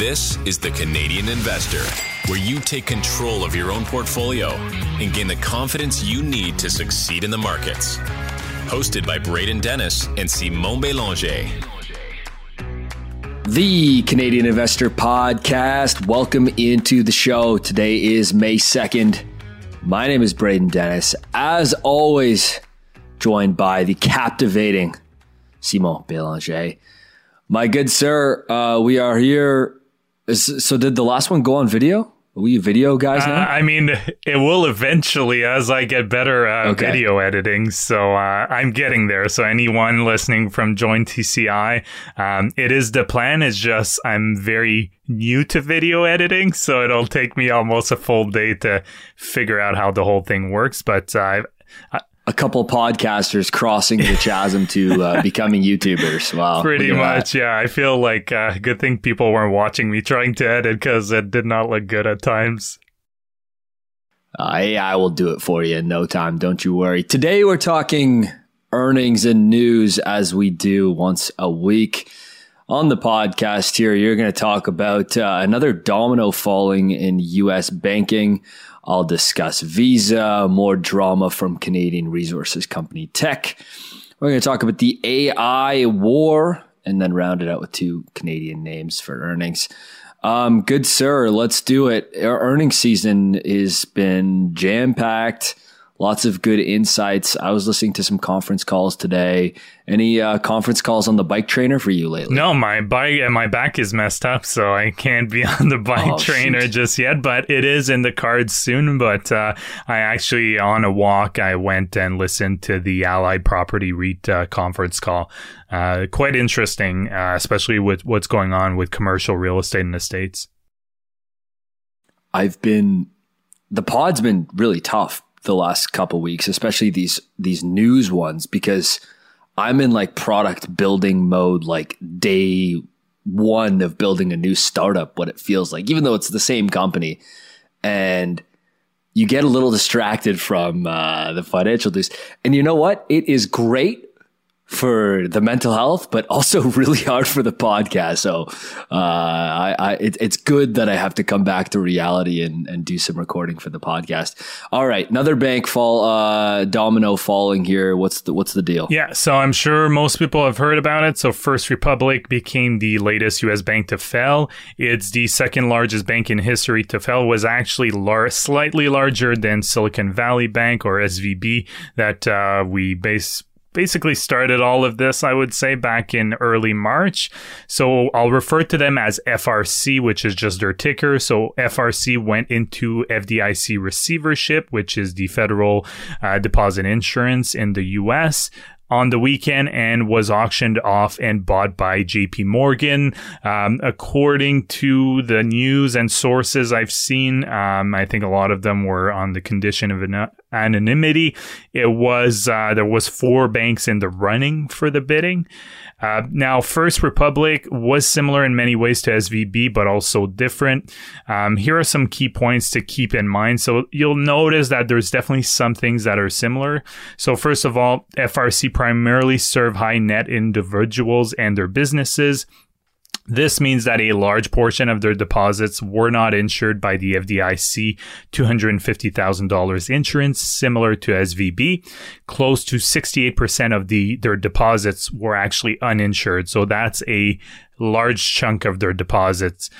This is the Canadian Investor, where you take control of your own portfolio and gain the confidence you need to succeed in the markets. Hosted by Braden Dennis and Simon Belanger. The Canadian Investor Podcast. Welcome into the show. Today is May 2nd. My name is Braden Dennis. As always, joined by the captivating Simon Belanger. My good sir, uh, we are here. Is, so, did the last one go on video? Are we video guys now? Uh, I mean, it will eventually as I get better at Okay. video editing. So uh, I'm getting there. So anyone listening from Joint TCI, um, it is the plan. It's just I'm very new to video editing, so it'll take me almost a full day to figure out how the whole thing works. But uh, I, a couple podcasters crossing the chasm to uh, becoming YouTubers. Wow. pretty at that. much, yeah, I feel like uh, good thing people weren't watching me trying to edit because it did not look good at times. Uh, AI will do it for you in no time. Don't you worry. Today we're talking earnings and news as we do once a week. On the podcast here, you're going to talk about uh, another domino falling in U.S. banking. I'll discuss Visa, more drama from Canadian resources company Teck. We're going to talk about the AI war and then round it out with two Canadian names for earnings. Um, good sir, let's do it. Our earnings season has been jam packed. Lots of good insights. I was listening to some conference calls today. Any uh, conference calls on the bike trainer for you lately? No, my bike and my back is messed up, so I can't be on the bike Oh, trainer shoot. just yet. But it is in the cards soon. But uh, I actually, on a walk, I went and listened to the Allied Property REIT uh, conference call. Uh, quite interesting, uh, especially with what's going on with commercial real estate in the states. I've been the pod's been really tough the last couple weeks, especially these these news ones because I'm in like product building mode like day one of building a new startup what it feels like even though it's the same company. And you get a little distracted from uh, the financial news and you know what? It is great for the mental health, but also really hard for the podcast. So uh, I, I it, it's good that I have to come back to reality and, and do some recording for the podcast. All right, another bank fall, uh, domino falling here. What's the what's the deal? Yeah, so I'm sure most people have heard about it. So First Republic became the latest U.S. bank to fail. It's the second largest bank in history to fail. Was actually lar- slightly larger than Silicon Valley Bank or SVB that uh, we base basically started all of this, I would say, back in early March. So I'll refer to them as FRC, which is just their ticker. So FRC went into FDIC receivership, which is the federal uh, deposit insurance in the US. On the weekend and was auctioned off and bought by JP Morgan. Um, according to the news and sources I've seen, um, I think a lot of them were on the condition of an- anonymity. It was uh, there was four banks in the running for the bidding. Uh, now, First Republic was similar in many ways to SVB, but also different. Um, here are some key points to keep in mind. So you'll notice that there's definitely some things that are similar. So first of all, FRC primarily serve high net individuals and their businesses. This means that a large portion of their deposits were not insured by the FDIC $250,000 insurance, similar to SVB. Close to 68% of the their deposits were actually uninsured. So that's a large chunk of their deposits.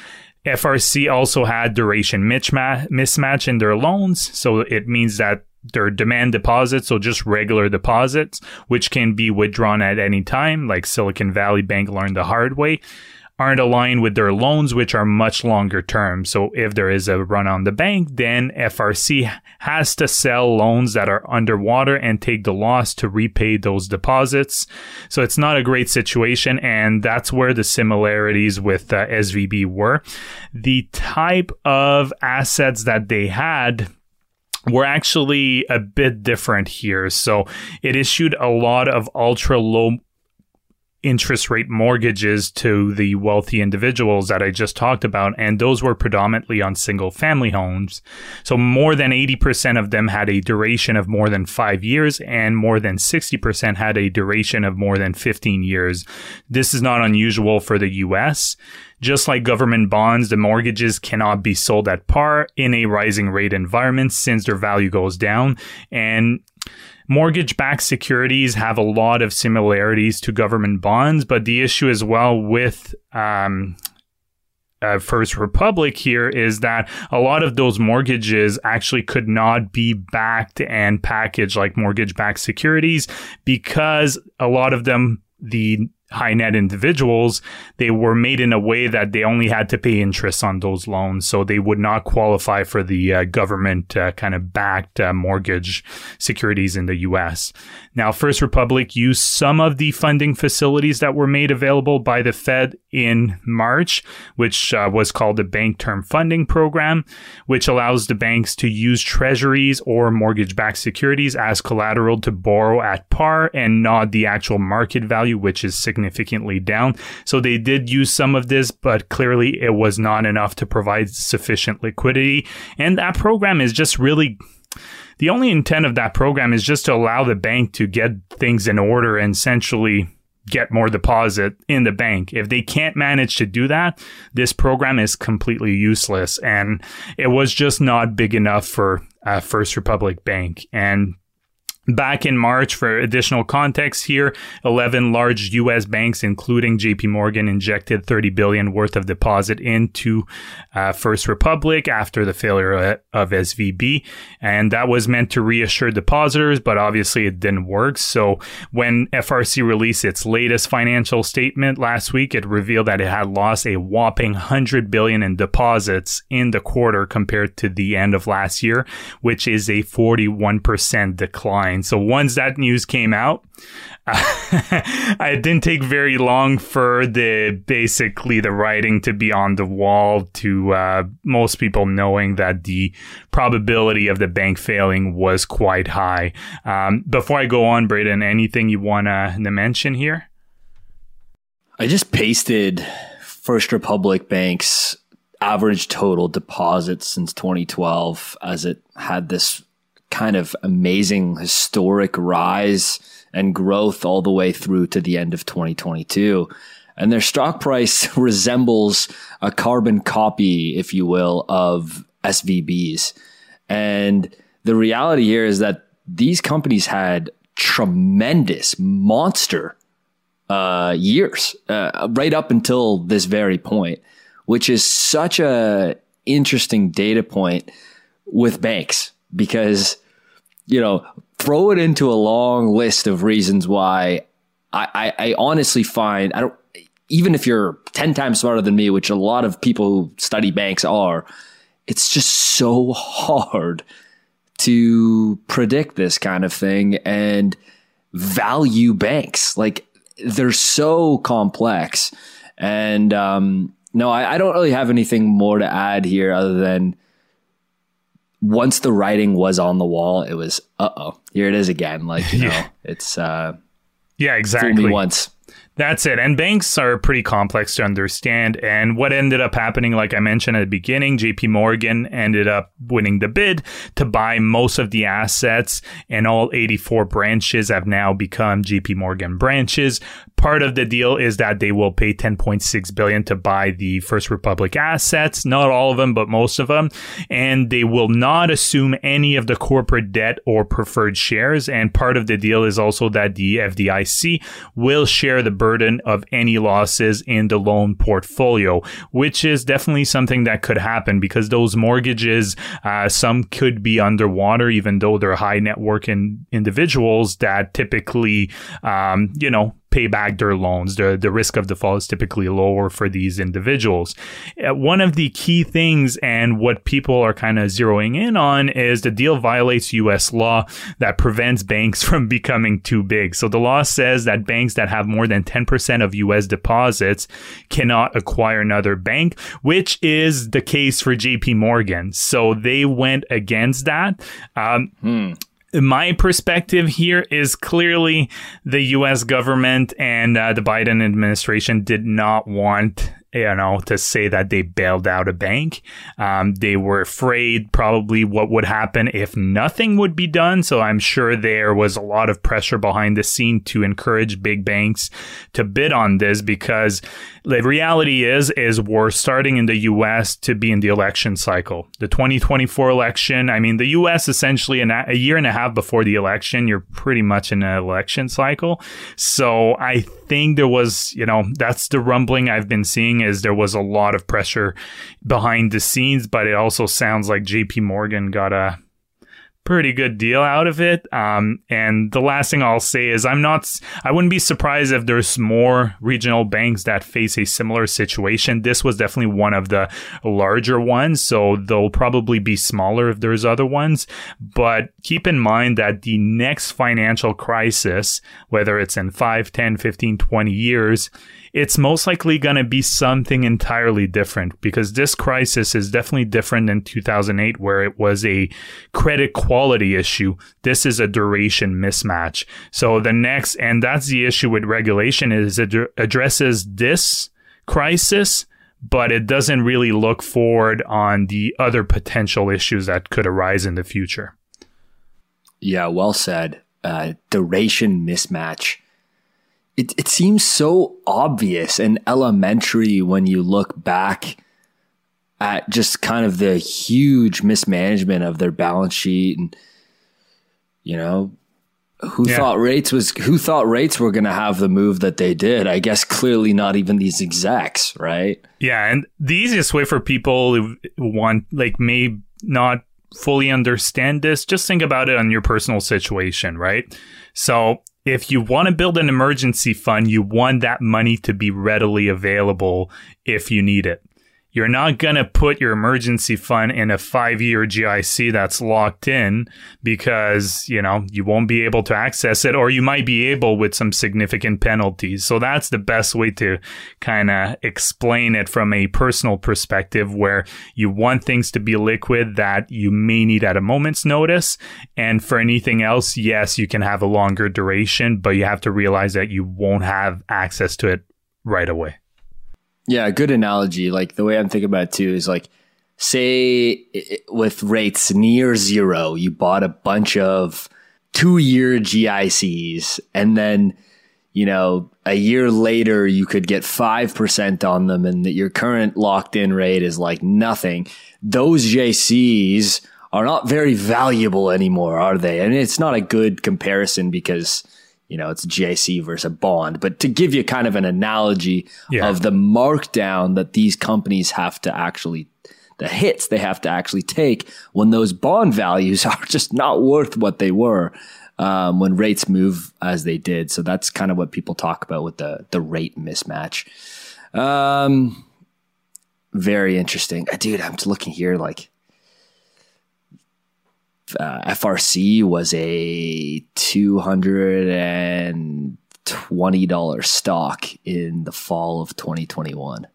FRC also had duration mismatch in their loans. So it means that their demand deposits, so just regular deposits, which can be withdrawn at any time, like Silicon Valley Bank learned the hard way, aren't aligned with their loans, which are much longer term. So if there is a run on the bank, then FRC has to sell loans that are underwater and take the loss to repay those deposits. So it's not a great situation. And that's where the similarities with uh, SVB were. The type of assets that they had were actually a bit different here. So it issued a lot of ultra low interest rate mortgages to the wealthy individuals that I just talked about, and those were predominantly on single family homes. So more than 80% of them had a duration of more than five years, and more than 60% had a duration of more than 15 years. This is not unusual for the US. Just like government bonds, the mortgages cannot be sold at par in a rising rate environment since their value goes down. And mortgage backed securities have a lot of similarities to government bonds, but the issue as well with um, uh, First Republic here is that a lot of those mortgages actually could not be backed and packaged like mortgage backed securities because a lot of them, the high net individuals, they were made in a way that they only had to pay interest on those loans. So they would not qualify for the uh, government uh, kind of backed uh, mortgage securities in the US. Now, First Republic used some of the funding facilities that were made available by the Fed in March, which uh, was called the Bank Term Funding Program, which allows the banks to use treasuries or mortgage backed securities as collateral to borrow at par and not the actual market value, which is significantly down. So they did use some of this, but clearly it was not enough to provide sufficient liquidity. And that program is just really the only intent of that program is just to allow the bank to get things in order and essentially get more deposit in the bank. If they can't manage to do that, this program is completely useless. And it was just not big enough for uh, First Republic Bank. And Back in March, for additional context here, 11 large U.S. banks, including J.P. Morgan, injected 30 billion worth of deposit into uh, First Republic after the failure of SVB, and that was meant to reassure depositors, but obviously it didn't work. So when FRC released its latest financial statement last week, it revealed that it had lost a whopping 100 billion in deposits in the quarter compared to the end of last year, which is a 41% decline. So once that news came out, it didn't take very long for the basically the writing to be on the wall to uh, most people knowing that the probability of the bank failing was quite high. Um, before I go on, Braden, anything you want to mention here? I just pasted First Republic Bank's average total deposits since 2012 as it had this kind of amazing historic rise and growth all the way through to the end of 2022. And their stock price resembles a carbon copy, if you will, of SVB's. And the reality here is that these companies had tremendous monster uh, years uh, right up until this very point, which is such a interesting data point with banks because you know, throw it into a long list of reasons why I, I, I honestly find I don't even if you're 10 times smarter than me, which a lot of people who study banks are, it's just so hard to predict this kind of thing and value banks. Like they're so complex. And um, no, I, I, don't really have anything more to add here other than once the writing was on the wall, it was uh oh, here it is again. Like you know, it's uh, yeah, exactly. Me once. That's it. And banks are pretty complex to understand. And what ended up happening, like I mentioned at the beginning, JP Morgan ended up winning the bid to buy most of the assets, and all 84 branches have now become JP Morgan branches. Part of the deal is that they will pay 10.6 billion to buy the First Republic assets, not all of them, but most of them, and they will not assume any of the corporate debt or preferred shares. And part of the deal is also that the FDIC will share the burden of any losses in the loan portfolio, which is definitely something that could happen because those mortgages, uh, some could be underwater, even though they're high net worth in individuals that typically, um, you know, pay back their loans. The, the risk of default is typically lower for these individuals. Uh, one of the key things and what people are kind of zeroing in on is the deal violates US law that prevents banks from becoming too big. So the law says that banks that have more than 10% of US deposits cannot acquire another bank, which is the case for JP Morgan. So they went against that. Um, hmm my perspective here is clearly the U.S. government and uh, the Biden administration did not want you know, to say that they bailed out a bank. Um, they were afraid probably what would happen if nothing would be done. So I'm sure there was a lot of pressure behind the scene to encourage big banks to bid on this because the reality is, is we're starting in the U.S. to be in the election cycle. The 2024 election, I mean, the U.S. essentially a year and a half before the election, you're pretty much in an election cycle. So I think there was, you know, that's the rumbling I've been seeing is there was a lot of pressure behind the scenes, but it also sounds like JP Morgan got a pretty good deal out of it. Um, and the last thing I'll say is I'm not, I wouldn't be surprised if there's more regional banks that face a similar situation. This was definitely one of the larger ones. So they'll probably be smaller if there's other ones. But keep in mind that the next financial crisis, whether it's in 5, 10, 15, 20 years, it's most likely going to be something entirely different because this crisis is definitely different than 2008 where it was a credit quality issue. This is a duration mismatch. So the next, and that's the issue with regulation is it addresses this crisis, but it doesn't really look forward on the other potential issues that could arise in the future. Yeah, well said. Uh, duration mismatch it, it seems so obvious and elementary when you look back at just kind of the huge mismanagement of their balance sheet and you know who yeah. thought rates was who thought rates were going to have the move that they did. I guess clearly not even these execs right? Yeah and the easiest way for people who want like may not fully understand this just think about it on your personal situation right? So if you want to build an emergency fund, you want that money to be readily available if you need it. You're not going to put your emergency fund in a five year GIC that's locked in because, you know, you won't be able to access it or you might be able with some significant penalties. So that's the best way to kind of explain it from a personal perspective where you want things to be liquid that you may need at a moment's notice. And for anything else, yes, you can have a longer duration, but you have to realize that you won't have access to it right away. Yeah, good analogy. Like the way I'm thinking about it too is like, say with rates near zero, you bought a bunch of two year GICs and then, you know, a year later you could get 5% on them and that your current locked in rate is like nothing. Those GICs are not very valuable anymore, are they? And it's not a good comparison because you know, it's GIC versus a bond. But to give you kind of an analogy yeah. of the markdown that these companies have to actually, the hits they have to actually take when those bond values are just not worth what they were. Um, when rates move as they did, so that's kind of what people talk about with the the rate mismatch. Um, very interesting, uh, dude. I'm just looking here, like uh, FRC was a two hundred and twenty dollar stock in the fall of 2021.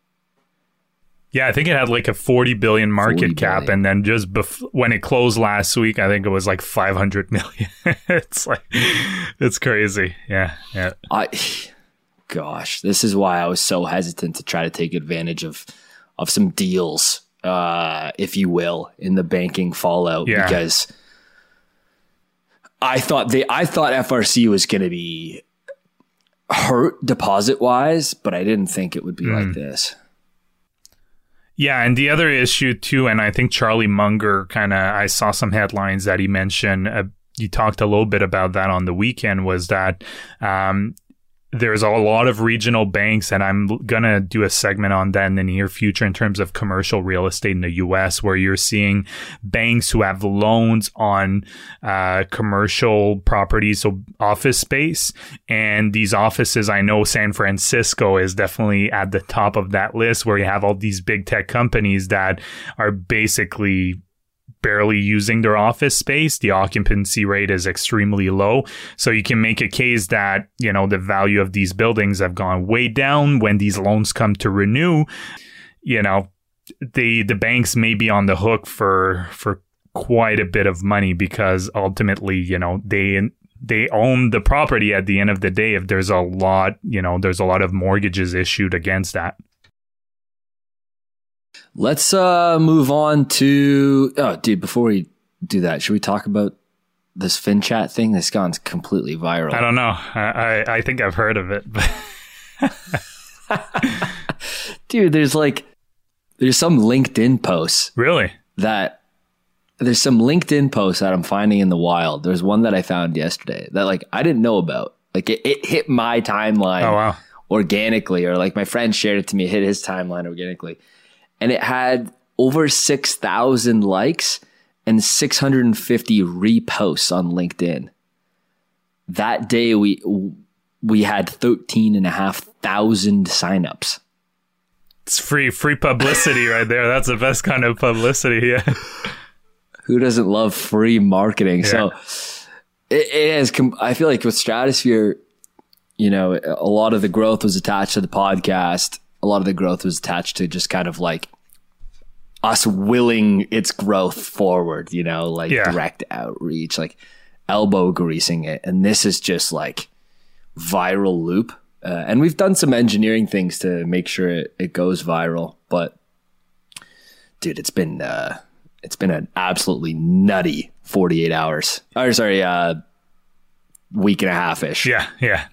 Yeah, I think it had like a 40 billion market 40 cap, billion. and then just bef- when it closed last week, I think it was like 500 million. it's like it's crazy. Yeah, yeah. I, gosh, this is why I was so hesitant to try to take advantage of of some deals, uh, if you will, in the banking fallout yeah. because I thought they I thought FRC was going to be hurt deposit wise, but I didn't think it would be mm. like hmm. this. Yeah, and the other issue too, and I think Charlie Munger kind of I saw some headlines that he mentioned. Uh, you talked a little bit about that on the weekend. Was that um, there's a lot of regional banks, and I'm gonna do a segment on that in the near future in terms of commercial real estate in the U.S., where you're seeing banks who have loans on uh, commercial properties, so office space, and these offices. I know San Francisco is definitely at the top of that list, where you have all these big tech companies that are basically barely using their office space. The occupancy rate is extremely low. So you can make a case that, you know, the value of these buildings have gone way down when these loans come to renew. You know, the the banks may be on the hook for for quite a bit of money because ultimately, you know, they they own the property at the end of the day if there's a lot, you know, there's a lot of mortgages issued against that. Let's uh move on to oh dude, before we do that, should we talk about this FinChat thing that's gone completely viral? I don't know. I I, I think I've heard of it. but dude, there's like there's some LinkedIn posts. Really? That there's some LinkedIn posts that I'm finding in the wild. There's one that I found yesterday that like I didn't know about. Like it, it hit my timeline oh, wow. organically, or like my friend shared it to me, hit his timeline organically. And it had over 6,000 likes and 650 reposts on LinkedIn. That day we we had 13 and a half thousand signups. It's free free publicity right there. That's the best kind of publicity. Yeah. Who doesn't love free marketing? Yeah. So it, it. Com- I feel like with Stratosphere, you know, a lot of the growth was attached to the podcast. A lot of the growth was attached to just kind of like us willing its growth forward. You know, like yeah. direct outreach, like elbow greasing it, and this is just like viral loop. Uh, and we've done some engineering things to make sure it, it goes viral. But dude, it's been uh, it's been an absolutely nutty 48 hours. Or sorry, uh, week and a half ish. Yeah, yeah.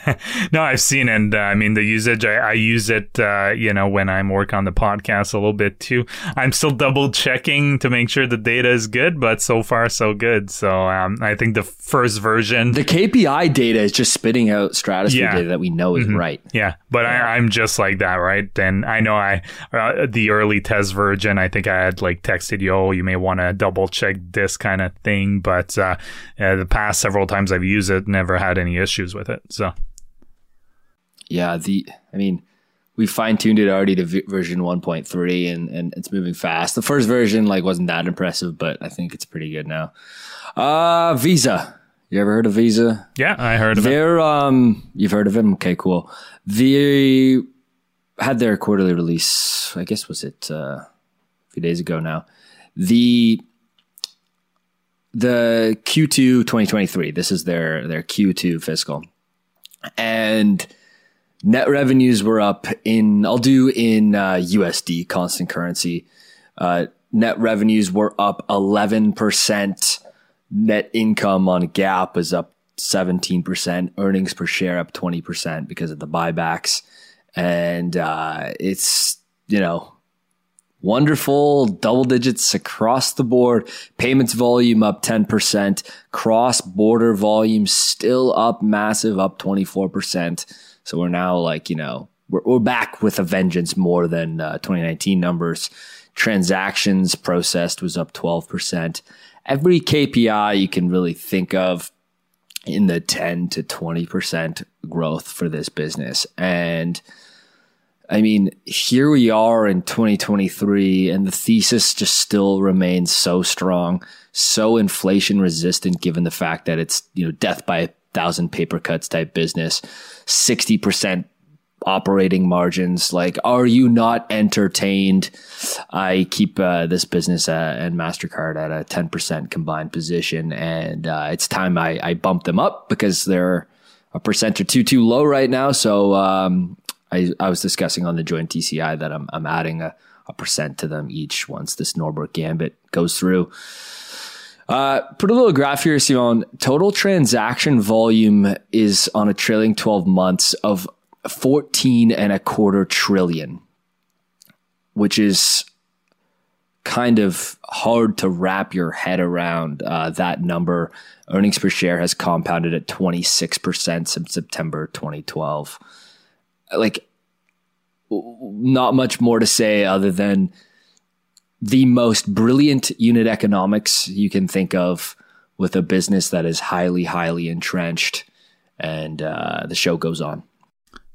no, I've seen, and uh, I mean the usage. I, I use it, uh, you know, when I'm working on the podcast a little bit too. I'm still double checking to make sure the data is good, but so far so good. So um, I think the first version, the KPI data is just spitting out stratosphere yeah. data that we know is mm-hmm. right. Yeah, but yeah. I, am just like that, right? And I know I uh, the early test version. I think I had like texted you, oh, you may want to double check this kind of thing. But uh, the past several times I've used it, never had any issues with it. So yeah, the I mean, we fine tuned it already to v- version 1.3 and, and it's moving fast. The first version like wasn't that impressive, but I think it's pretty good now. Uh Visa. You ever heard of Visa? Yeah, I heard of They're, it. um you've heard of them? Okay, cool. They had their quarterly release, I guess was it uh, a few days ago now. The the Q2 2023. This is their their Q2 fiscal. And net revenues were up in I'll do in uh, USD constant currency. Uh, net revenues were up 11%. Net income on GAAP was up 17%. Earnings per share up 20% because of the buybacks. And uh, it's, you know, Wonderful double digits across the board. Payments volume up 10%. Cross border volume still up massive, up 24%. So we're now like, you know, we're, we're back with a vengeance more than uh, 2019 numbers. Transactions processed was up 12%. Every KPI you can really think of in the 10 to 20% growth for this business. And I mean, here we are in 2023, and the thesis just still remains so strong, so inflation resistant, given the fact that it's you know death by a thousand paper cuts type business, 60 percent operating margins. Like, are you not entertained? I keep uh, this business uh, and Mastercard at a 10 percent combined position, and uh, it's time I, I bump them up because they're a percent or two too low right now. So um, I, I was discussing on the joint TCI that I'm, I'm adding a, a percent to them each once this Norbert Gambit goes through. Uh, put a little graph here, Simon. Total transaction volume is on a trailing 12 months of 14 and a quarter trillion, which is kind of hard to wrap your head around uh, that number. Earnings per share has compounded at 26% since September 2012 like not much more to say other than the most brilliant unit economics you can think of with a business that is highly, highly entrenched. And uh, the show goes on.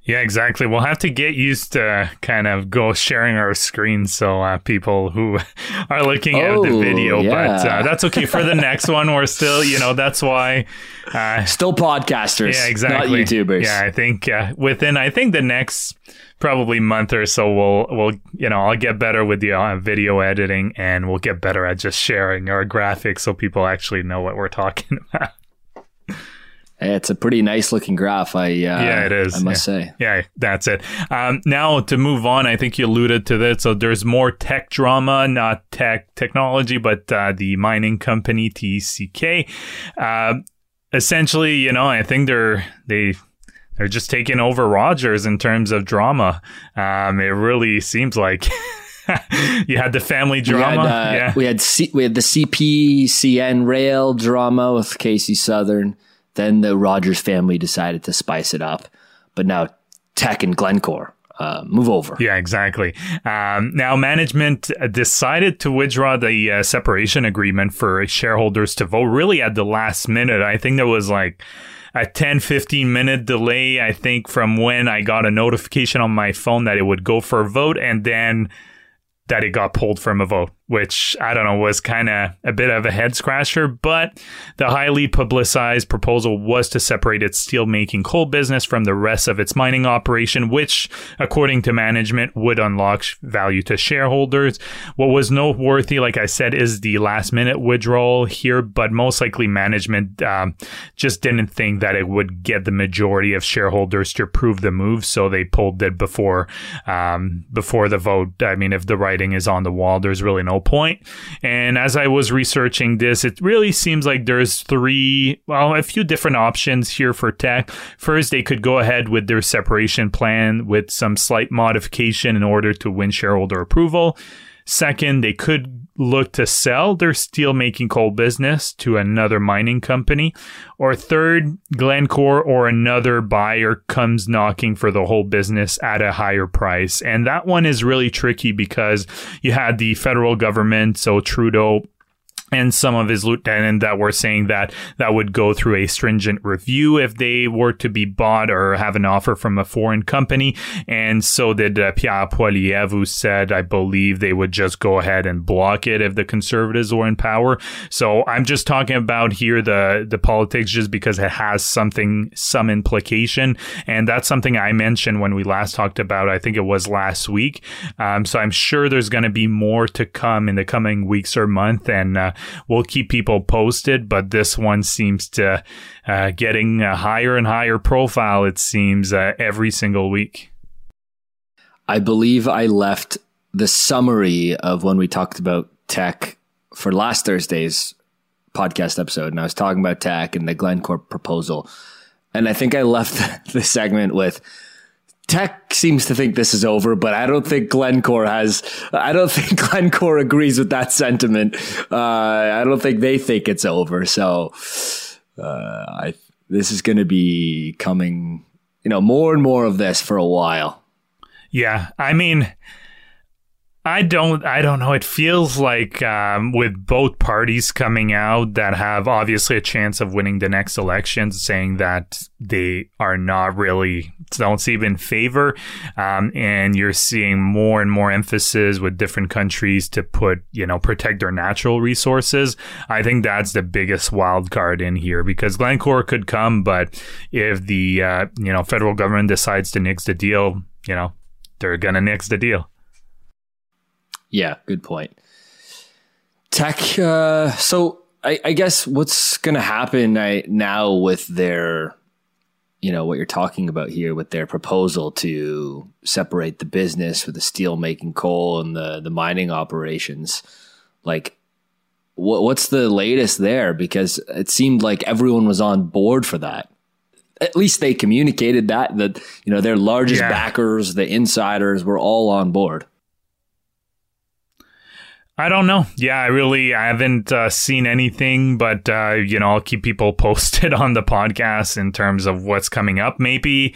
Yeah, exactly. We'll have to get used to kind of go sharing our screen so uh, people who are looking at the Oh, video, but uh, that's okay. For the next one, we're still, you know, that's why. Uh, Still podcasters, yeah, exactly. not YouTubers. Yeah, I think uh, within, I think the next probably month or so, we'll, we'll, you know, I'll get better with the uh, video editing and we'll get better at just sharing our graphics so people actually know what we're talking about. It's a pretty nice looking graph. I uh, Yeah, it is. I must yeah. say. Yeah, that's it. Um, now to move on, I think you alluded to this. So there's more Teck drama, not tech technology, but uh, the mining company TCK. Uh, essentially, you know, I think they're they. They're just taking over Rogers in terms of drama. Um, it really seems like you had the family We had, drama. uh, yeah. we had C- we had the CPCN rail drama with KC Southern. Then the Rogers family decided to spice it up, but now Teck and Glencore uh, move over. Yeah, exactly. Um, now, management decided to withdraw the uh, separation agreement for shareholders to vote really at the last minute. I think there was like a 10 15 minute delay, I think, from when I got a notification on my phone that it would go for a vote and then that it got pulled from a vote, which I don't know was kind of a bit of a head scratcher. But the highly publicized proposal was to separate its steelmaking coal business from the rest of its mining operation, which, according to management, would unlock value to shareholders. What was noteworthy, like I said, is the last minute withdrawal here, but most likely management um, just didn't think that it would get the majority of shareholders to approve the move, so they pulled it before um, before the vote. I mean, if the writing is on the wall, there's really no point. And as I was researching this, it really seems like there's three, well, a few different options here for Teck. First, they could go ahead with their separation plan with some slight modification in order to win shareholder approval. Second, they could look to sell their steelmaking coal business to another mining company. Or third, Glencore or another buyer comes knocking for the whole business at a higher price. And that one is really tricky because you had the federal government, so Trudeau and some of his lieutenant that were saying that that would go through a stringent review if they were to be bought or have an offer from a foreign company. And so did uh, Pierre Poilievre, who said, I believe they would just go ahead and block it if the conservatives were in power. So I'm just talking about here the, the politics just because it has something, some implication. And that's something I mentioned when we last talked about, I think it was last week. Um, so I'm sure there's going to be more to come in the coming weeks or month. And, uh, we'll keep people posted, but this one seems to uh, getting a higher and higher profile. It seems uh, every single week. I believe I left the summary of when we talked about Teck for last Thursday's podcast episode, and I was talking about Teck and the Glencore proposal. And I think I left the segment with Teck seems to think this is over, but I don't think Glencore has. I don't think Glencore agrees with that sentiment. Uh, I don't think they think it's over. So, uh, I this is going to be coming. You know, more and more of this for a while. Yeah, I mean, I don't, I don't know. It feels like um, with both parties coming out that have obviously a chance of winning the next elections, saying that they are not really don't seem in favor, um, and you're seeing more and more emphasis with different countries to put, you know, protect their natural resources. I think that's the biggest wild card in here because Glencore could come, but if the uh, you know federal government decides to nix the deal, you know, they're gonna nix the deal. Yeah, good point. Teck. Uh, so I, I guess what's going to happen I, now with their, you know, what you're talking about here with their proposal to separate the business with the steel making coal and the the mining operations, like. What, what's the latest there? Because it seemed like everyone was on board for that. At least they communicated that that you know their largest Yeah. backers, the insiders, were all on board. I don't know. Yeah, I really I haven't uh, seen anything, but uh, you know I'll keep people posted on the podcast in terms of what's coming up. Maybe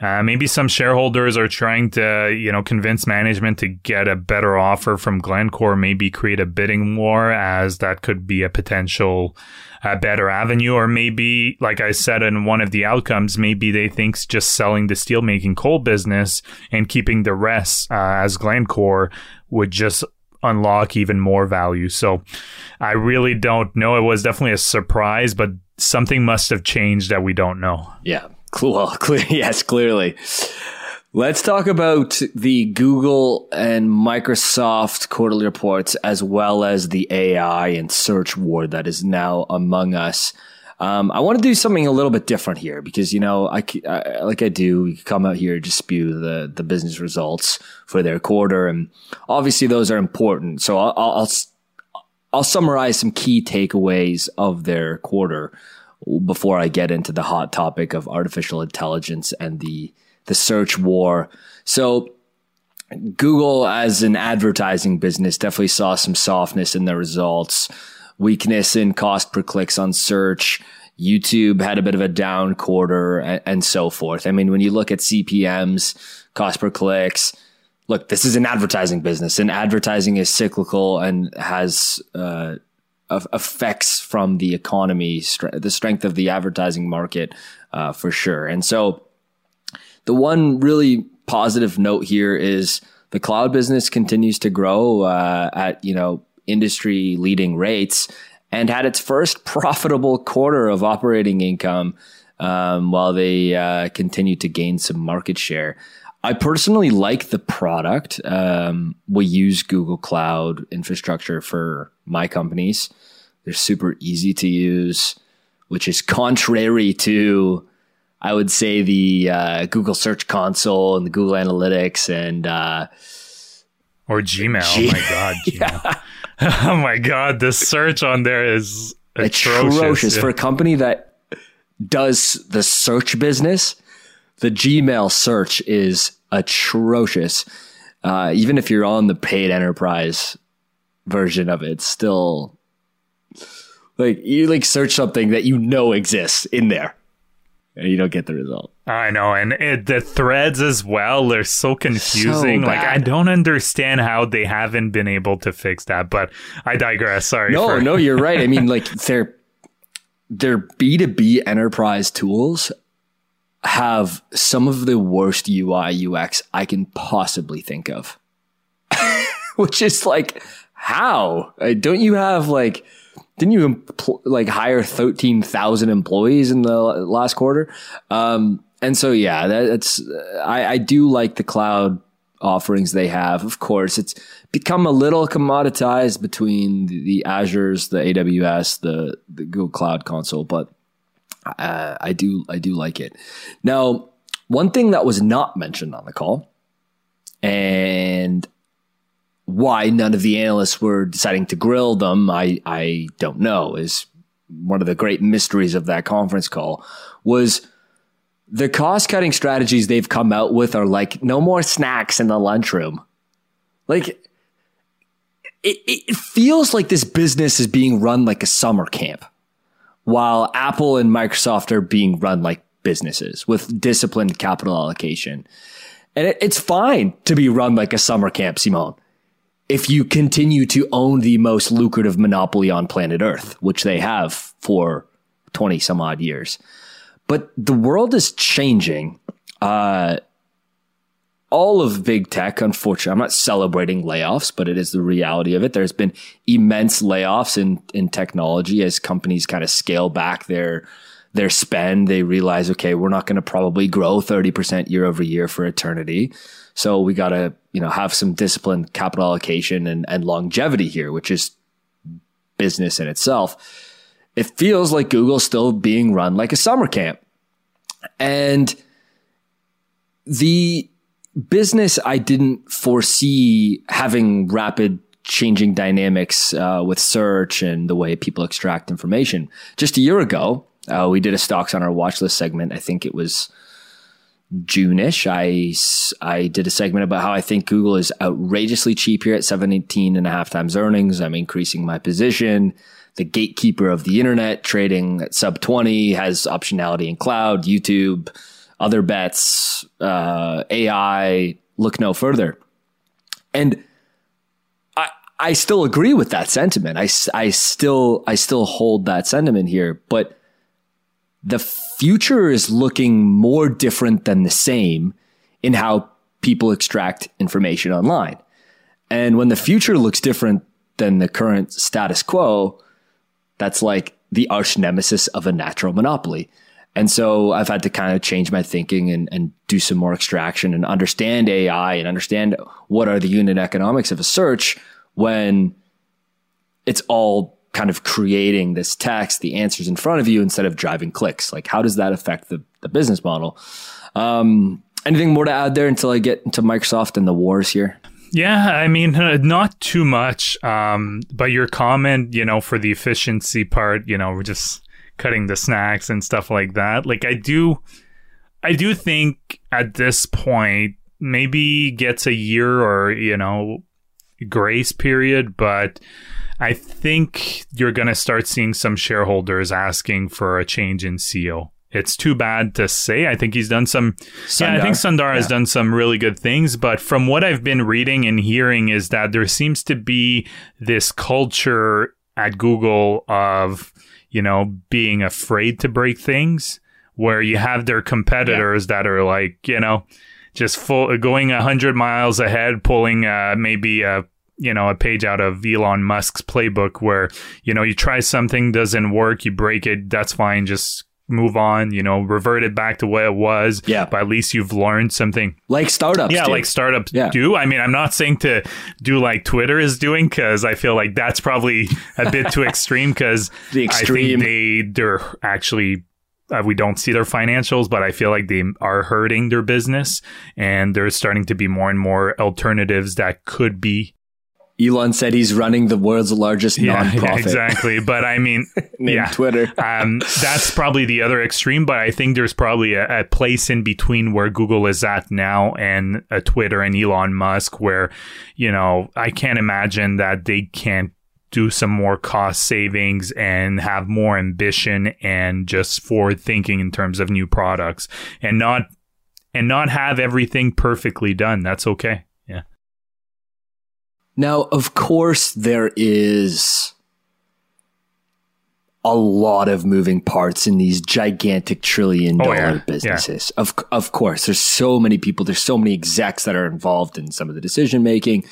Uh, maybe some shareholders are trying to, you know, convince management to get a better offer from Glencore, maybe create a bidding war, as that could be a potential better avenue. Or maybe, like I said in one of the outcomes, maybe they think just selling the steelmaking coal business and keeping the rest uh, as Glencore would just unlock even more value. So I really don't know. It was definitely a surprise, but something must have changed that we don't know. Yeah. Well, clear, yes, clearly. Let's talk about the Google and Microsoft quarterly reports as well as the AI and search war that is now among us. Um, I want to do something a little bit different here because you know, I, I like I do come out here to spew the the business results for their quarter, and obviously those are important. So I'll I'll, I'll summarize some key takeaways of their quarter before I get into the hot topic of artificial intelligence and the the search war. So Google as an advertising business definitely saw some softness in their results weakness in cost per clicks on search. YouTube had a bit of a down quarter and, and, so forth. I mean, when you look at CPMs, cost per clicks, look, this is an advertising business and advertising is cyclical and has, uh, effects from the economy, the strength of the advertising market, uh, for sure. And so the one really positive note here is the cloud business continues to grow, uh, at, you know, industry leading rates and had its first profitable quarter of operating income um, while they uh, continue to gain some market share. I personally like the product. Um, we use Google Cloud infrastructure for my companies. They're super easy to use, which is contrary to, I would say, the uh, Google Search Console and the Google Analytics and uh, or Gmail. G- oh my god, Gmail. oh my god, the search on there is atrocious, atrocious yeah. for a company that does the search business. The Gmail search is atrocious. Uh, even if you're on the paid enterprise version of it, still like you like search something that you know exists in there you don't get the result. I know, and it, the threads as well, they're so confusing. So like I don't understand how they haven't been able to fix that, but I digress. Sorry. No, for- no, you're right. I mean, like their their B2B enterprise tools have some of the worst UI UX I can possibly think of. Which is like how? Don't you have like didn't you empl- like hire 13,000 employees in the last quarter? Um, and so, yeah, that, that's, I, I do like the cloud offerings they have. Of course, it's become a little commoditized between the, the Azures, the AWS, the, the Google Cloud Console, but uh, I do, I do like it. Now, one thing that was not mentioned on the call, and why none of the analysts were deciding to grill them, I, I don't know, is one of the great mysteries of that conference call was the cost cutting strategies they've come out with are like no more snacks in the lunchroom. Like it, it feels like this business is being run like a summer camp while Apple and Microsoft are being run like businesses with disciplined capital allocation. And it, it's fine to be run like a summer camp, Simon if you continue to own the most lucrative monopoly on planet Earth, which they have for 20 some odd years. But the world is changing. Uh, all of big tech, unfortunately, I'm not celebrating layoffs, but it is the reality of it. There's been immense layoffs in, in technology as companies kind of scale back their their spend. They realize, okay, we're not going to probably grow 30% year over year for eternity. So we got to, you know, have some disciplined capital allocation and, and longevity here, which is business in itself. It feels like Google's still being run like a summer camp. And the business I didn't foresee having rapid changing dynamics uh, with search and the way people extract information. Just a year ago, uh, we did a stocks on our watch list segment. I think it was June-ish, I, I did a segment about how I think Google is outrageously cheap here at 17 and a half times earnings. I'm increasing my position. The gatekeeper of the internet trading at sub 20 has optionality in cloud, YouTube, other bets, uh, AI, look no further. And I, I still agree with that sentiment. I, I still, I still hold that sentiment here, but the future is looking more different than the same in how people extract information online. And when the future looks different than the current status quo, that's like the arch nemesis of a natural monopoly. And so I've had to kind of change my thinking and, and do some more extraction and understand AI and understand what are the unit economics of a search when it's all kind of creating this text, the answers in front of you instead of driving clicks. Like, how does that affect the, the business model? Um, anything more to add there until I get into Microsoft and the wars here? Yeah, I mean, not too much. Um, but your comment, you know, for the efficiency part, you know, we're just cutting the snacks and stuff like that. Like, I do, I do think at this point, maybe gets a year or, you know, grace period, but I think you're going to start seeing some shareholders asking for a change in CEO. It's too bad to say. I think he's done some. Sundar. Yeah, I think Sundar yeah. has done some really good things. But from what I've been reading and hearing, is that there seems to be this culture at Google of you know being afraid to break things, where you have their competitors yeah. that are like you know just full going a hundred miles ahead, pulling uh, maybe a you know a page out of Elon Musk's playbook where you know you try something doesn't work, you break it, that's fine, just move on, you know, revert it back to what it was. Yeah. But at least you've learned something. Like startups. Yeah, do. like startups yeah. do. I mean, I'm not saying to do like Twitter is doing because I feel like that's probably a bit too extreme because the extreme. I think they they're actually uh, we don't see their financials, but I feel like they are hurting their business and there's starting to be more and more alternatives that could be Elon said he's running the world's largest yeah, nonprofit. Yeah, exactly. But I mean, yeah, Twitter. um, that's probably the other extreme. But I think there's probably a, a, place in between where Google is at now and a Twitter and Elon Musk, where you know I can't imagine that they can't do some more cost savings and have more ambition and just forward thinking in terms of new products and not and not have everything perfectly done. That's okay. Now, of course, there is a lot of moving parts in these gigantic trillion dollar oh, yeah. businesses. Yeah. Of of course, there's so many people, there's so many execs that are involved in some of the decision making.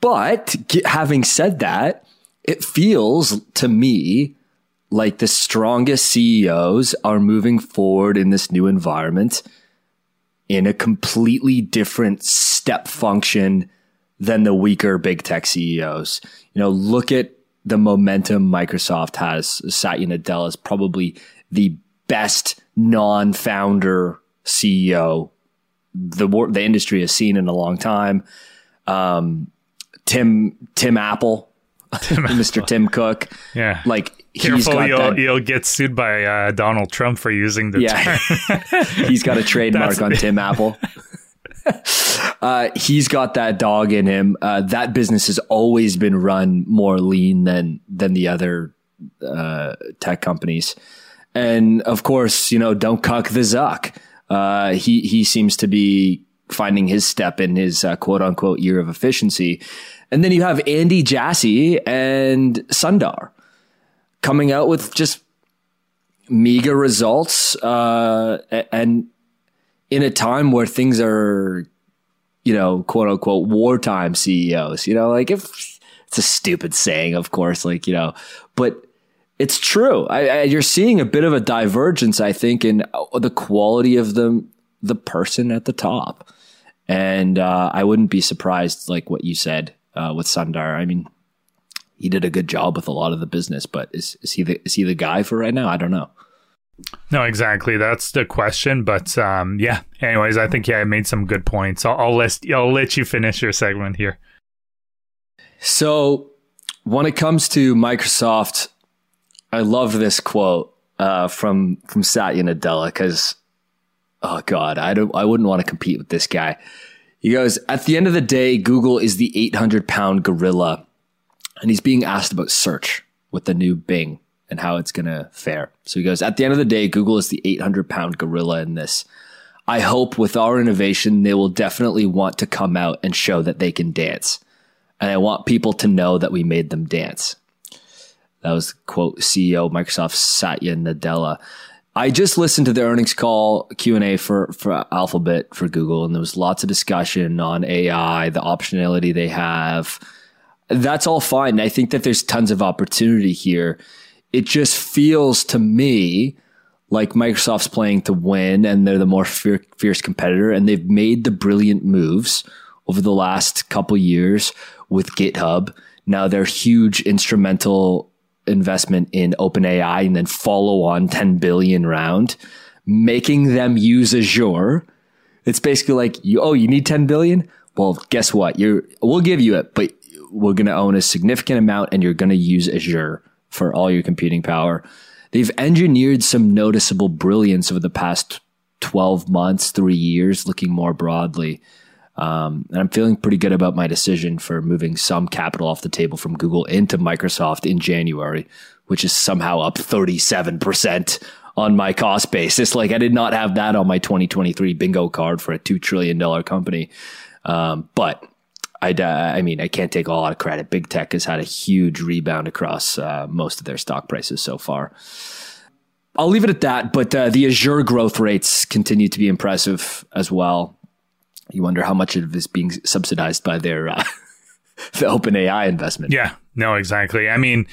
But having said that, it feels to me like the strongest CEOs are moving forward in this new environment in a completely different step function than the weaker big tech CEOs. You know, look at the momentum Microsoft has. Satya Nadella is probably the best non-founder CEO the the industry has seen in a long time. Um, Tim Tim Apple, Tim Mr. Tim Cook, yeah, like Careful, you'll, that, you'll get sued by uh, Donald Trump for using the yeah. term. he's got a trademark on Tim Apple. uh, he's got that dog in him. Uh, that business has always been run more lean than than the other uh, tech companies. And of course, you know, don't cuck the Zuck. Uh, he he seems to be finding his step in his uh, quote unquote year of efficiency. And then you have Andy Jassy and Sundar coming out with just meager results uh, and in a time where things are, you know, quote unquote wartime CEOs, you know, like if it's a stupid saying, of course, like, you know, but it's true. I, I, you're seeing a bit of a divergence, I think, in the quality of the, the person at the top. And uh, I wouldn't be surprised, like what you said uh, with Sundar. I mean, he did a good job with a lot of the business, but is, is he the is he the guy for right now? I don't know. No, exactly. That's the question. But um, yeah. Anyways, I think yeah, I made some good points. I'll, I'll let I'll let you finish your segment here. So, when it comes to Microsoft, I love this quote uh, from from Satya Nadella because, oh god, I don't I wouldn't want to compete with this guy. He goes, at the end of the day, Google is the 800 pound gorilla, and he's being asked about search with the new Bing and how it's going to fare. So he goes, At the end of the day, Google is the 800 pound gorilla in this. I hope with our innovation, they will definitely want to come out and show that they can dance. And I want people to know that we made them dance. That was quote CEO Microsoft Satya Nadella. I just listened to the earnings call Q and A for for Alphabet for Google, and there was lots of discussion on AI, the optionality they have. That's all fine. I think that there's tons of opportunity here. It just feels to me like Microsoft's playing to win, and they're the more fierce competitor, and they've made the brilliant moves over the last couple years with GitHub. Now they're huge instrumental investment in OpenAI and then follow on 10 billion round, making them use Azure. It's basically like, you, oh, you need 10 billion? Well, guess what? You're, we'll give you it, but we're going to own a significant amount and you're going to use Azure for all your computing power. They've engineered some noticeable brilliance over the past 12 months, three years, looking more broadly. Um, and I'm feeling pretty good about my decision for moving some capital off the table from Google into Microsoft in January, which is somehow up 37% on my cost basis. Like I did not have that on my 2023 bingo card for a $2 trillion company. Um, but I, I mean, I can't take all out of credit. Big tech has had a huge rebound across uh, most of their stock prices so far. I'll leave it at that, but uh, the Azure growth rates continue to be impressive as well you wonder how much of it is being subsidized by their uh, the open AI investment. Yeah, no, exactly. I mean,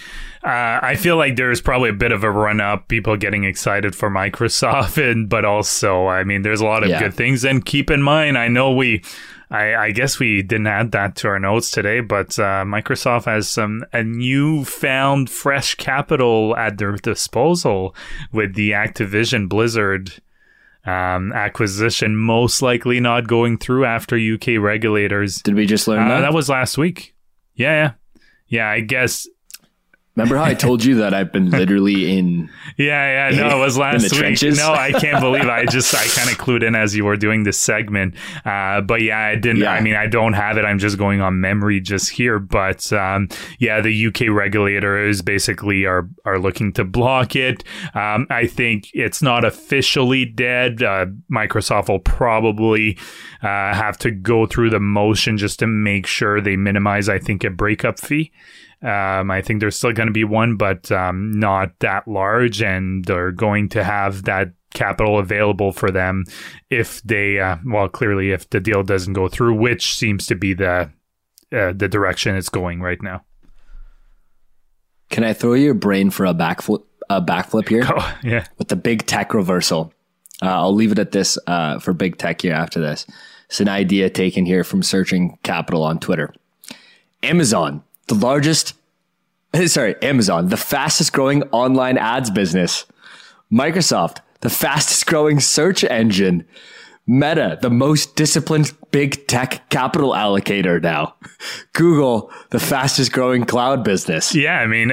uh, I feel like there's probably a bit of a run up, people getting excited for Microsoft, and but also, I mean, there's a lot of yeah. good things. And keep in mind, I know we. I, I, guess we didn't add that to our notes today, but uh, Microsoft has some a newfound fresh capital at their disposal with the Activision Blizzard um, acquisition most likely not going through after UK regulators. Did we just learn uh, that? That was last week. Yeah, yeah, yeah. I guess Remember how I told you that I've been literally in? yeah, yeah. No, it was last week. Trenches? No, I can't believe. I just I kind of clued in as you were doing this segment. Uh, but yeah, I didn't. Yeah. I mean, I don't have it. I'm just going on memory just here. But um, yeah, the UK regulators basically are are looking to block it. Um, I think it's not officially dead. Uh, Microsoft will probably uh, have to go through the motion just to make sure they minimize. I think a breakup fee. Um, I think there's still going to be one, but um, not that large, and they're going to have that capital available for them if they, uh, well, clearly if the deal doesn't go through, which seems to be the uh, the direction it's going right now. Can I throw your brain for a backflip? A backflip here, oh, yeah, with the big tech reversal. Uh, I'll leave it at this uh, for big tech here after this. It's an idea taken here from searching capital on Twitter. Amazon the largest, sorry, Amazon, the fastest growing online ads business. Microsoft, the fastest growing search engine. Meta, the most disciplined big tech capital allocator now. Google, the fastest growing cloud business. Yeah, I mean,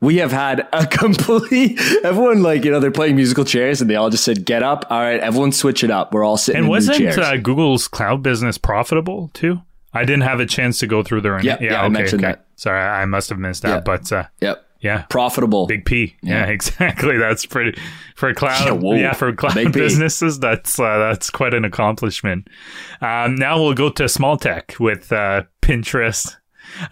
we have had a complete everyone like you know they're playing musical chairs and they all just said get up all right everyone switch it up we're all sitting and wasn't uh, google's cloud business profitable too I didn't have a chance to go through their. Yeah, yeah, yeah I mentioned okay. that. Sorry, I must have missed out. But uh, yep, yeah, profitable. Big P. Yeah, yeah exactly. That's pretty for cloud. Yeah, yeah for cloud businesses, that's uh, that's quite an accomplishment. Um, now we'll go to small tech with uh, Pinterest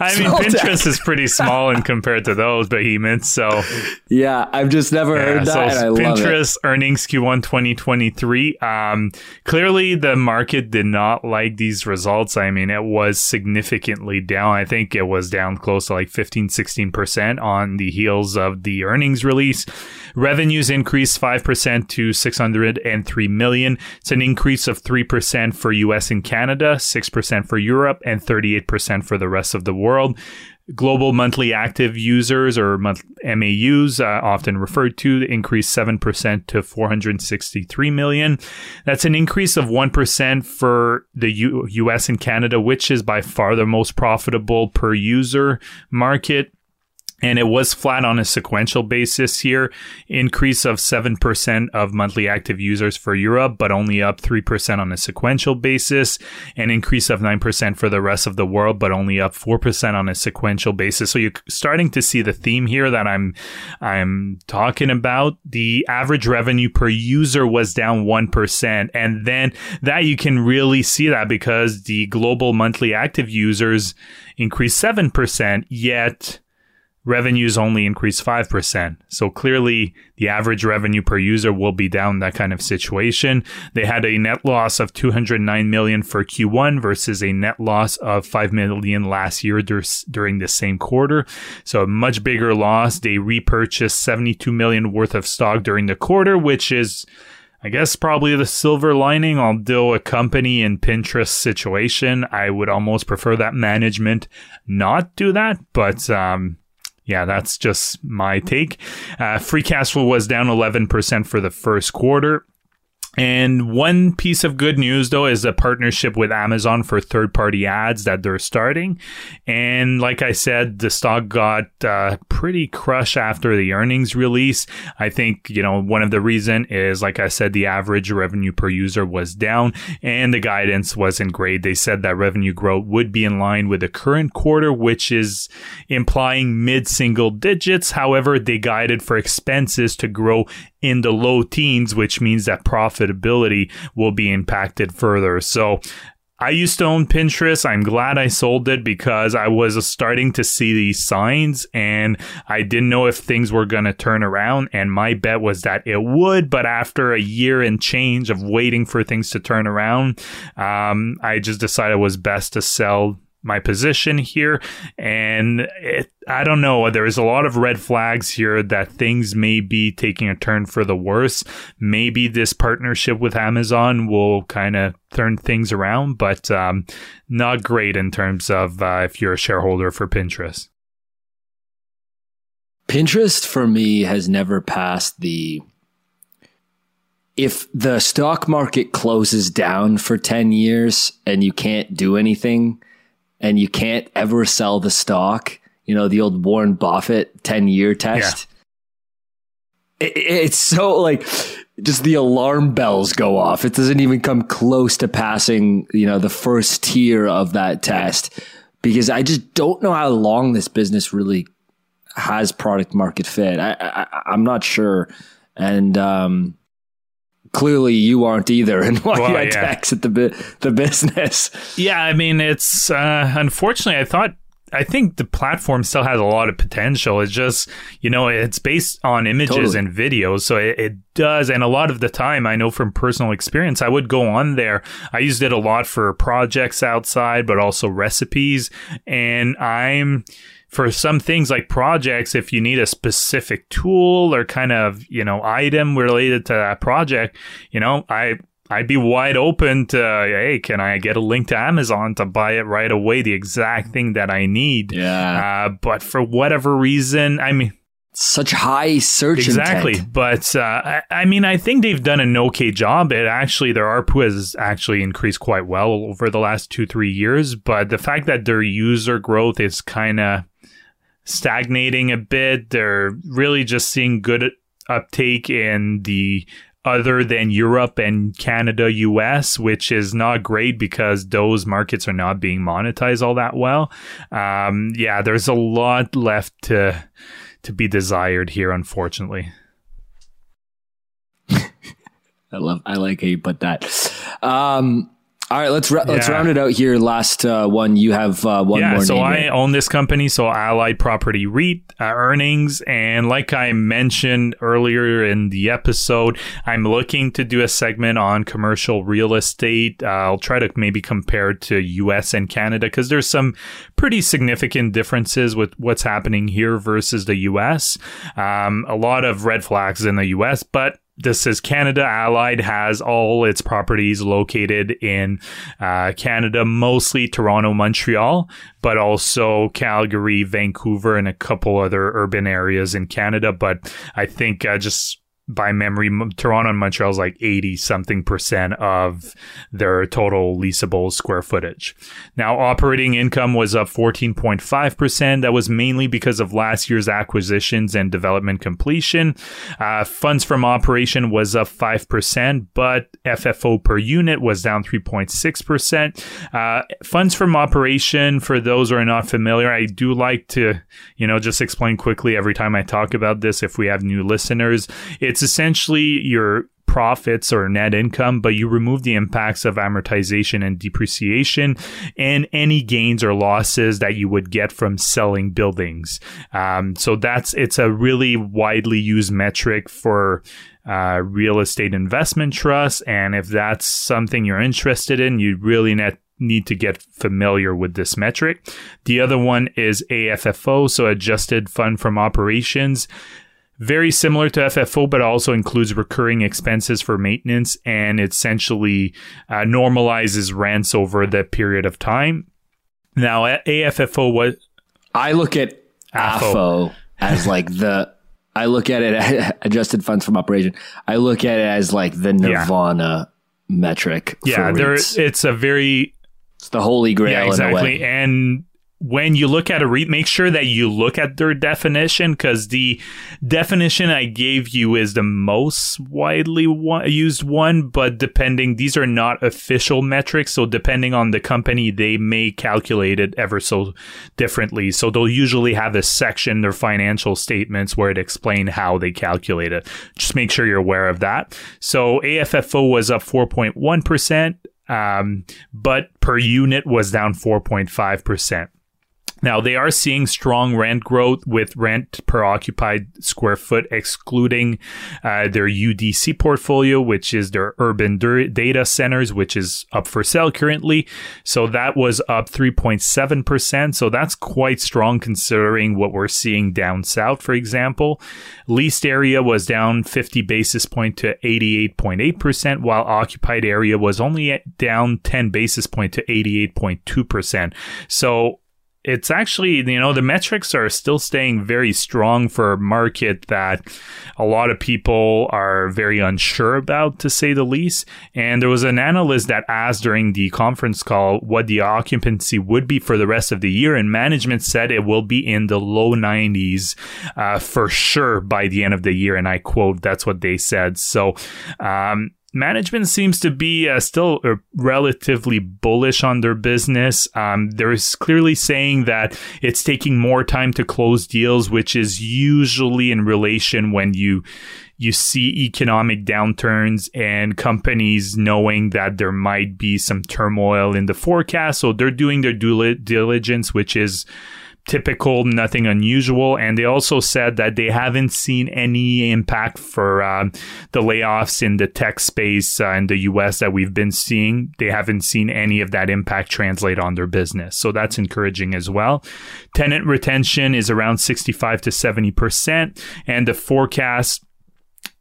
I mean, Pinterest is pretty small in compared to those behemoths. So, yeah, I've just never yeah, heard that. So Pinterest earnings Q1 2023. Um, clearly, the market did not like these results. I mean, it was significantly down. I think it was down close to like 15, 16% on the heels of the earnings release. Revenues increased 5% to 603 million. It's an increase of 3% for US and Canada, 6% for Europe, and 38% for the rest of the world. Global monthly active users or MAUs, uh, often referred to, increased 7% to 463 million. That's an increase of 1% for the U- US and Canada, which is by far the most profitable per user market. And it was flat on a sequential basis here. Increase of 7% of monthly active users for Europe, but only up 3% on a sequential basis. An increase of 9% for the rest of the world, but only up 4% on a sequential basis. So you're starting to see the theme here that I'm, I'm talking about. The average revenue per user was down 1%. And then that you can really see that because the global monthly active users increased 7%, yet revenues only increase 5%. So clearly the average revenue per user will be down that kind of situation. They had a net loss of 209 million for Q1 versus a net loss of 5 million last year dur- during the same quarter. So a much bigger loss. They repurchased 72 million worth of stock during the quarter, which is I guess probably the silver lining, although a company in Pinterest situation, I would almost prefer that management not do that. But um, yeah, that's just my take. Uh, free cash flow was down 11% for the first quarter. And one piece of good news, though, is a partnership with Amazon for third party ads that they're starting. And like I said, the stock got uh, pretty crushed after the earnings release. I think, you know, one of the reason is, like I said, the average revenue per user was down and the guidance wasn't great. They said that revenue growth would be in line with the current quarter, which is implying mid single digits. However, they guided for expenses to grow in the low teens, which means that profitability will be impacted further. So I used to own Pinterest. I'm glad I sold it because I was starting to see these signs and I didn't know if things were going to turn around. And my bet was that it would. But after a year and change of waiting for things to turn around, um, I just decided it was best to sell my position here. And it, I don't know. There is a lot of red flags here that things may be taking a turn for the worse. Maybe this partnership with Amazon will kind of turn things around, but um, not great in terms of uh, if you're a shareholder for Pinterest. Pinterest for me has never passed the if the stock market closes down for 10 years and you can't do anything, and you can't ever sell the stock. You know, the old Warren Buffett 10 year test. Yeah. It, it's so like just the alarm bells go off. It doesn't even come close to passing, you know, the first tier of that test because I just don't know how long this business really has product market fit. I, I I'm not sure. And, um, clearly you aren't either and why well, you had yeah. to exit the the business. Yeah, I mean it's uh, unfortunately I thought I think the platform still has a lot of potential. It's just, you know, it's based on images totally. and videos. So it, it, does. And a lot of the time, I know from personal experience, I would go on there. I used it a lot for projects outside, but also recipes. And I'm, for some things like projects, if you need a specific tool or kind of, you know, item related to that project, you know, I, I'd be wide open to, hey, can I get a link to Amazon to buy it right away? The exact thing that I need. Yeah. Uh, but for whatever reason, I mean, such high search exactly intent. but uh, I, I, mean i think they've done an okay job it actually their arpu has actually increased quite well over the last two three years but the fact that their user growth is kind of stagnating a bit. They're really just seeing good uptake in the other than Europe and Canada, US, which is not great because those markets are not being monetized all that well. Um, yeah, there's a lot left to to be desired here, unfortunately. I love, I like you put that. Um, all right, let's ra- yeah. let's round it out here. Last uh, one, you have uh, one yeah, more. so I here. own this company, so Allied Property REIT uh, earnings, and like I mentioned earlier in the episode, I'm looking to do a segment on commercial real estate. Uh, I'll try to maybe compare to U.S. and Canada because there's some pretty significant differences with what's happening here versus the U.S. Um, a lot of red flags in the U.S., but this says Canada Allied has all its properties located in uh, Canada, mostly Toronto, Montreal, but also Calgary, Vancouver, and a couple other urban areas in Canada. But I think uh, just by memory, Toronto and Montreal is like 80 something percent of their total leasable square footage. Now, operating income was up 14.5%. That was mainly because of last year's acquisitions and development completion. Uh, funds from operation was up 5%, but FFO per unit was down 3.6%. Uh, funds from operation, for those who are not familiar, I do like to, you know, just explain quickly every time I talk about this if we have new listeners. It's essentially your profits or net income, but you remove the impacts of amortization and depreciation and any gains or losses that you would get from selling buildings. Um, so that's it's a really widely used metric for uh, real estate investment trusts, and if that's something you're interested in, you really net need to get familiar with this metric. The other one is AFFO, so adjusted fund from operations very similar to FFO, but also includes recurring expenses for maintenance and essentially uh, normalizes rents over the period of time. Now, AFFO was. I look at AFFO as like the. I look at it adjusted funds from operation. I look at it as like the Nirvana yeah. metric. Yeah, there. It's a very. It's the holy grail. Yeah, exactly. And when you look at a REIT, make sure that you look at their definition because the definition I gave you is the most widely used one. But depending, these are not official metrics. So depending on the company, they may calculate it ever so differently. So they'll usually have a section, their financial statements, where it explain how they calculate it. Just make sure you're aware of that. So AFFO was up 4.1%. Um, but per unit was down 4.5%. Now, they are seeing strong rent growth with rent per occupied square foot, excluding uh, their UDC portfolio, which is their urban data centers, which is up for sale currently. So that was up 3.7%. So that's quite strong considering what we're seeing down south, for example. Leased area was down 50 basis point to 88.8%, while occupied area was only down 10 basis point to 88.2%. So it's actually you know the metrics are still staying very strong for a market that a lot of people are very unsure about to say the least. And there was an analyst that asked during the conference call what the occupancy would be for the rest of the year and management said it will be in the low 90s uh, for sure by the end of the year. And i quote that's what they said. So um, management seems to be uh, still uh, relatively bullish on their business. Um, they're clearly saying that it's taking more time to close deals, which is usually in relation when you you see economic downturns and companies knowing that there might be some turmoil in the forecast. So they're doing their due diligence, which is typical, nothing unusual. And they also said that they haven't seen any impact for uh, the layoffs in the tech space uh, in the US that we've been seeing. They haven't seen any of that impact translate on their business. So that's encouraging as well. Tenant retention is around 65 to 70%. And the forecast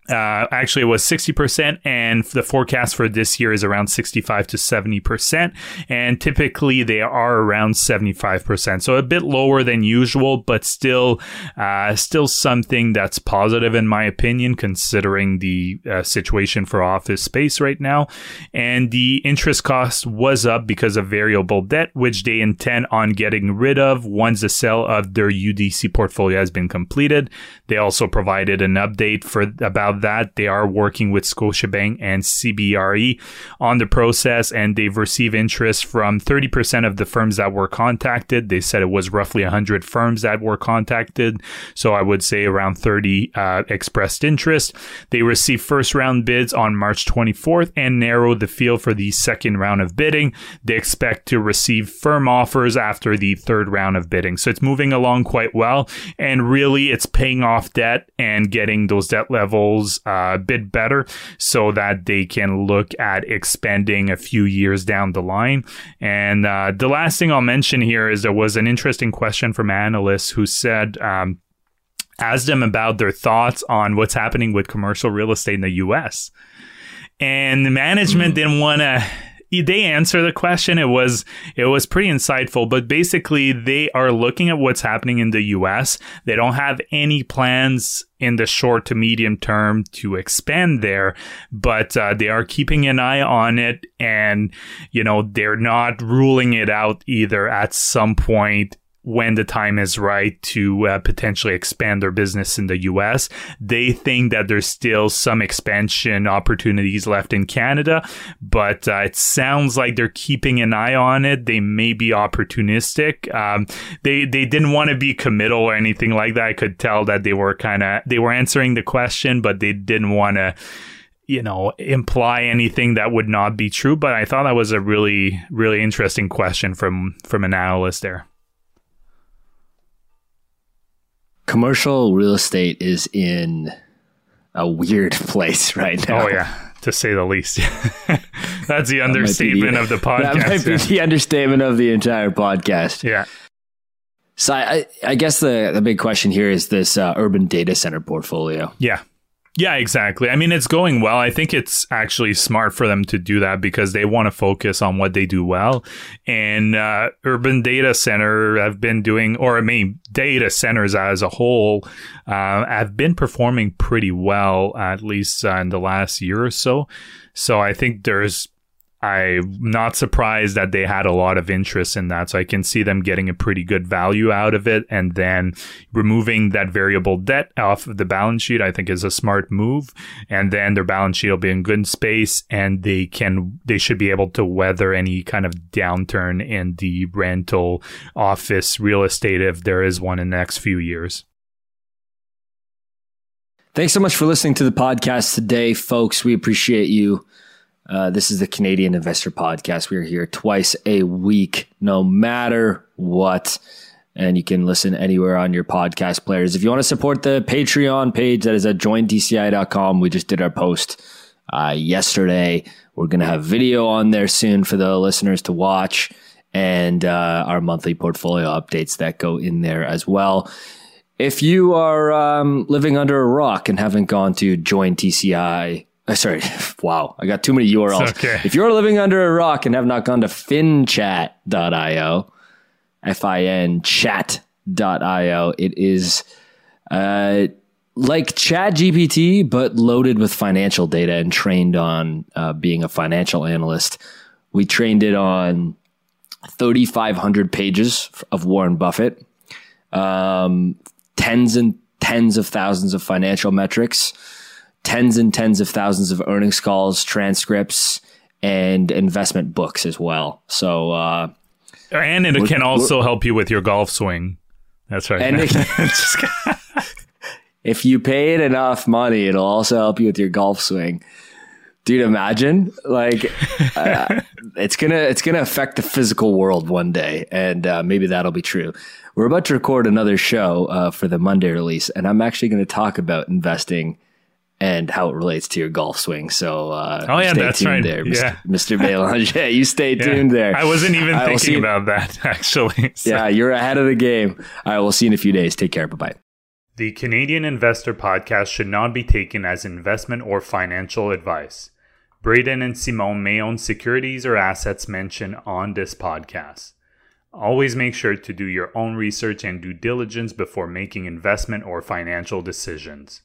uh, actually, it was 60%, and the forecast for this year is around 65 to 70%. And typically, they are around 75%. So a bit lower than usual, but still, uh, still something that's positive, in my opinion, considering the uh, situation for office space right now. And the interest cost was up because of variable debt, which they intend on getting rid of once the sale of their UDC portfolio has been completed. They also provided an update for about that, they are working with Scotiabank and CBRE on the process, and they've received interest from 30% of the firms that were contacted. They said it was roughly 100 firms that were contacted. So I would say around 30 uh, expressed interest. They received first round bids on March 24th and narrowed the field for the second round of bidding. They expect to receive firm offers after the third round of bidding. So it's moving along quite well. And really, it's paying off debt and getting those debt levels uh, a bit better so that they can look at expanding a few years down the line. And uh, the last thing I'll mention here is there was an interesting question from analysts who said, um, asked them about their thoughts on what's happening with commercial real estate in the US. And the management mm. didn't want to they answer the question. It was it was pretty insightful, but basically they are looking at what's happening in the U.S. They don't have any plans in the short to medium term to expand there, but uh, they are keeping an eye on it, and you know they're not ruling it out either. At some point when the time is right to uh, potentially expand their business in the US. They think that there's still some expansion opportunities left in Canada, but uh, it sounds like they're keeping an eye on it. They may be opportunistic. Um, they they didn't want to be committal or anything like that. I could tell that they were kind of they were answering the question, but they didn't want to you know imply anything that would not be true but i thought that was a really really interesting question from from an analyst there commercial real estate is in a weird place right now. Oh yeah, to say the least. That's the understatement the, of the podcast. That might be the understatement of the entire podcast. Yeah. So I, I guess the the big question here is this uh, urban data center portfolio. Yeah. Yeah, exactly. I mean, it's going well. I think it's actually smart for them to do that because they want to focus on what they do well. And uh, urban data center have been doing, or I mean, data centers as a whole uh, have been performing pretty well, at least uh, in the last year or so. So I think there's I'm not surprised that they had a lot of interest in that. So I can see them getting a pretty good value out of it. And then removing that variable debt off of the balance sheet, I think is a smart move. And then their balance sheet will be in good space and they can, they should be able to weather any kind of downturn in the rental office real estate if there is one in the next few years. Thanks so much for listening to the podcast today, folks. We appreciate you. Uh, this is the Canadian Investor Podcast. We are here twice a week, no matter what. And you can listen anywhere on your podcast players. If you want to support the Patreon page, that is at jointci.com. We just did our post uh, yesterday. We're going to have video on there soon for the listeners to watch and uh, our monthly portfolio updates that go in there as well. If you are um, living under a rock and haven't gone to jointci sorry, wow, I got too many URLs. Okay. If you're living under a rock and have not gone to finchat.io, F I N chat.io, it is uh, like Chat GPT, but loaded with financial data and trained on uh, being a financial analyst. We trained it on 3,500 pages of Warren Buffett, um, tens and tens of thousands of financial metrics tens and tens of thousands of earnings calls, transcripts, and investment books as well. So, uh, and it can also help you with your golf swing. That's right. And it, if you pay it enough money, it'll also help you with your golf swing. Dude, imagine like uh, it's gonna it's gonna affect the physical world one day, and uh, maybe that'll be true. We're about to record another show uh, for the Monday release, and I'm actually going to talk about investing and how it relates to your golf swing. So, uh, oh yeah, that's right. There, yeah. Mr. Belanger, you stay yeah. tuned there. I wasn't even I thinking about that actually. So. Yeah, you're ahead of the game. All right, we'll see you in a few days. Take care. Bye bye. The Canadian Investor Podcast should not be taken as investment or financial advice. Braden and Simon may own securities or assets mentioned on this podcast. Always make sure to do your own research and due diligence before making investment or financial decisions.